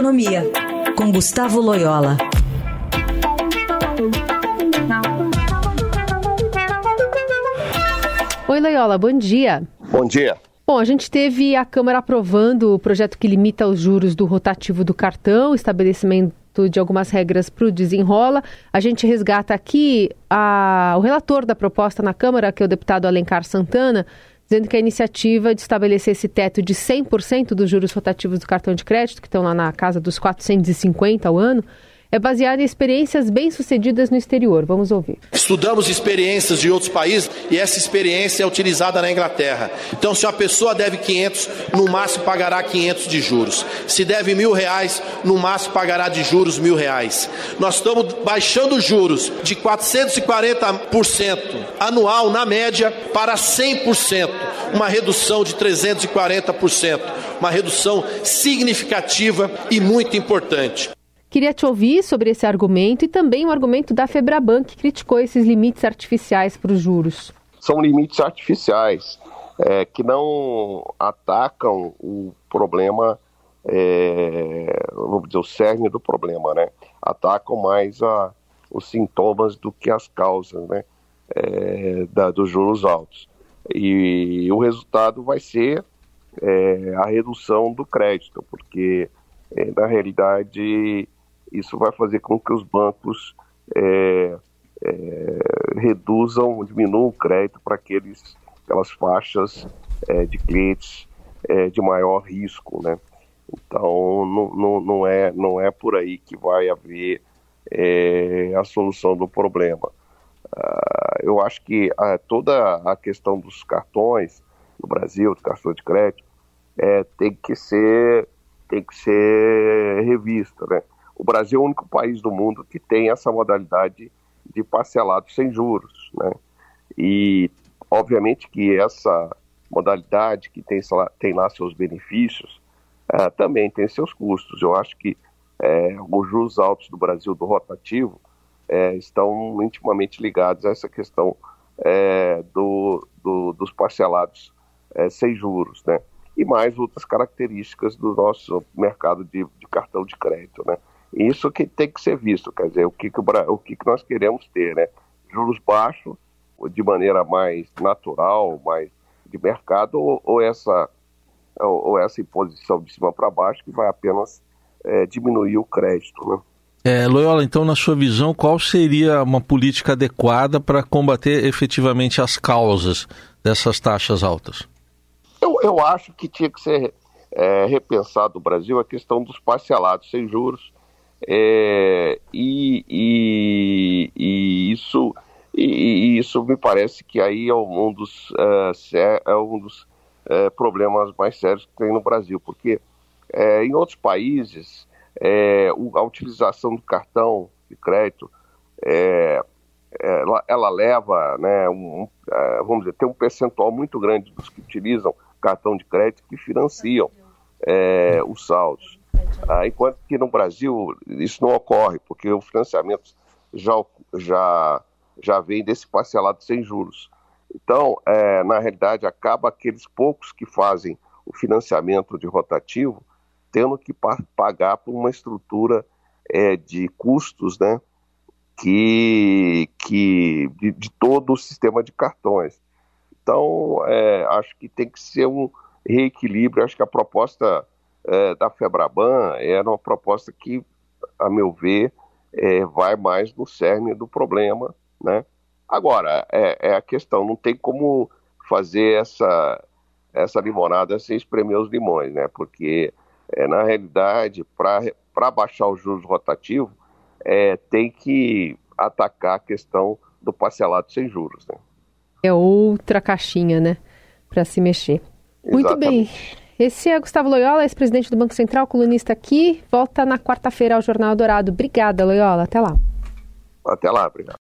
Economia, com Gustavo Loyola. Oi, Loyola, bom dia. Bom dia. Bom, a gente teve a Câmara aprovando o projeto que limita os juros do rotativo do cartão, estabelecimento de algumas regras para o desenrola. A gente resgata aqui a, o relator da proposta na Câmara, que é o deputado Alencar Santana, dizendo que a iniciativa de estabelecer esse teto de 100% dos juros rotativos do cartão de crédito, que estão lá na casa dos 450 ao ano, é baseada em experiências bem-sucedidas no exterior. Vamos ouvir. Estudamos experiências de outros países e essa experiência é utilizada na Inglaterra. Então, se uma pessoa deve 500, no máximo pagará 500 de juros. Se deve mil reais, no máximo pagará de juros mil reais. Nós estamos baixando juros de 440% anual, na média, para 100%. Uma redução de 340%. Uma redução significativa e muito importante. Queria te ouvir sobre esse argumento e também o argumento da Febraban, que criticou esses limites artificiais para os juros. São limites artificiais é, que não atacam o problema, é, vamos dizer, o cerne do problema, né? Atacam mais a, os sintomas do que as causas, né? É, da, dos juros altos. E o resultado vai ser é, a redução do crédito, porque é, na realidade isso vai fazer com que os bancos é, é, reduzam, diminuam o crédito para aqueles, aquelas faixas é, de clientes é, de maior risco, né? Então não, não, não, é, não é por aí que vai haver é, a solução do problema. Uh, eu acho que uh, toda a questão dos cartões no Brasil, dos cartões de crédito, é, tem que ser tem que ser revista, né? O Brasil é o único país do mundo que tem essa modalidade de parcelado sem juros, né? E obviamente que essa modalidade que tem, tem lá seus benefícios uh, também tem seus custos. Eu acho que é, os juros altos do Brasil do rotativo é, estão intimamente ligados a essa questão do, do, dos parcelados sem juros, né? E mais outras características do nosso mercado de, de cartão de crédito, né? Isso que tem que ser visto, quer dizer, o que, que, o, o que, que nós queremos ter, né? Juros baixos, de maneira mais natural, mais de mercado, ou, ou essa, ou, ou, essa imposição de cima para baixo que vai apenas é, diminuir o crédito, né? É, Loyola, então, na sua visão, qual seria uma política adequada para combater efetivamente as causas dessas taxas altas? Eu, eu acho que tinha que ser é, repensado no Brasil a questão dos parcelados sem juros, é, e, e, e, isso, e, isso me parece que aí é um dos, é, é um dos é, problemas mais sérios que tem no Brasil, porque é, em outros países a utilização do cartão de crédito ela, ela, leva, né, um, vamos dizer, tem um percentual muito grande dos que utilizam cartão de crédito que financiam os saldos. Ah, enquanto que no Brasil isso não ocorre, porque o financiamento já, já, já vem desse parcelado sem juros. Então, é, na realidade, acaba aqueles poucos que fazem o financiamento de rotativo tendo que pagar por uma estrutura é, de custos, né, que, que de, de, todo o sistema de cartões. Então, é, acho que tem que ser um reequilíbrio. Acho que a proposta é, da Febraban era uma proposta que, a meu ver, é, vai mais no cerne do problema, né? Agora, é, é, a questão, não tem como fazer essa, essa limonada sem espremer os limões, né? Porque, é, na realidade, para baixar o juros rotativo, é, tem que atacar a questão do parcelado sem juros, né? É outra caixinha, né? Para se mexer. Exatamente. Muito bem. Esse é Gustavo Loyola, ex-presidente do Banco Central, colunista aqui. Volta na quarta-feira ao Jornal Dourado. Obrigada, Loyola. Até lá. Até lá, obrigado.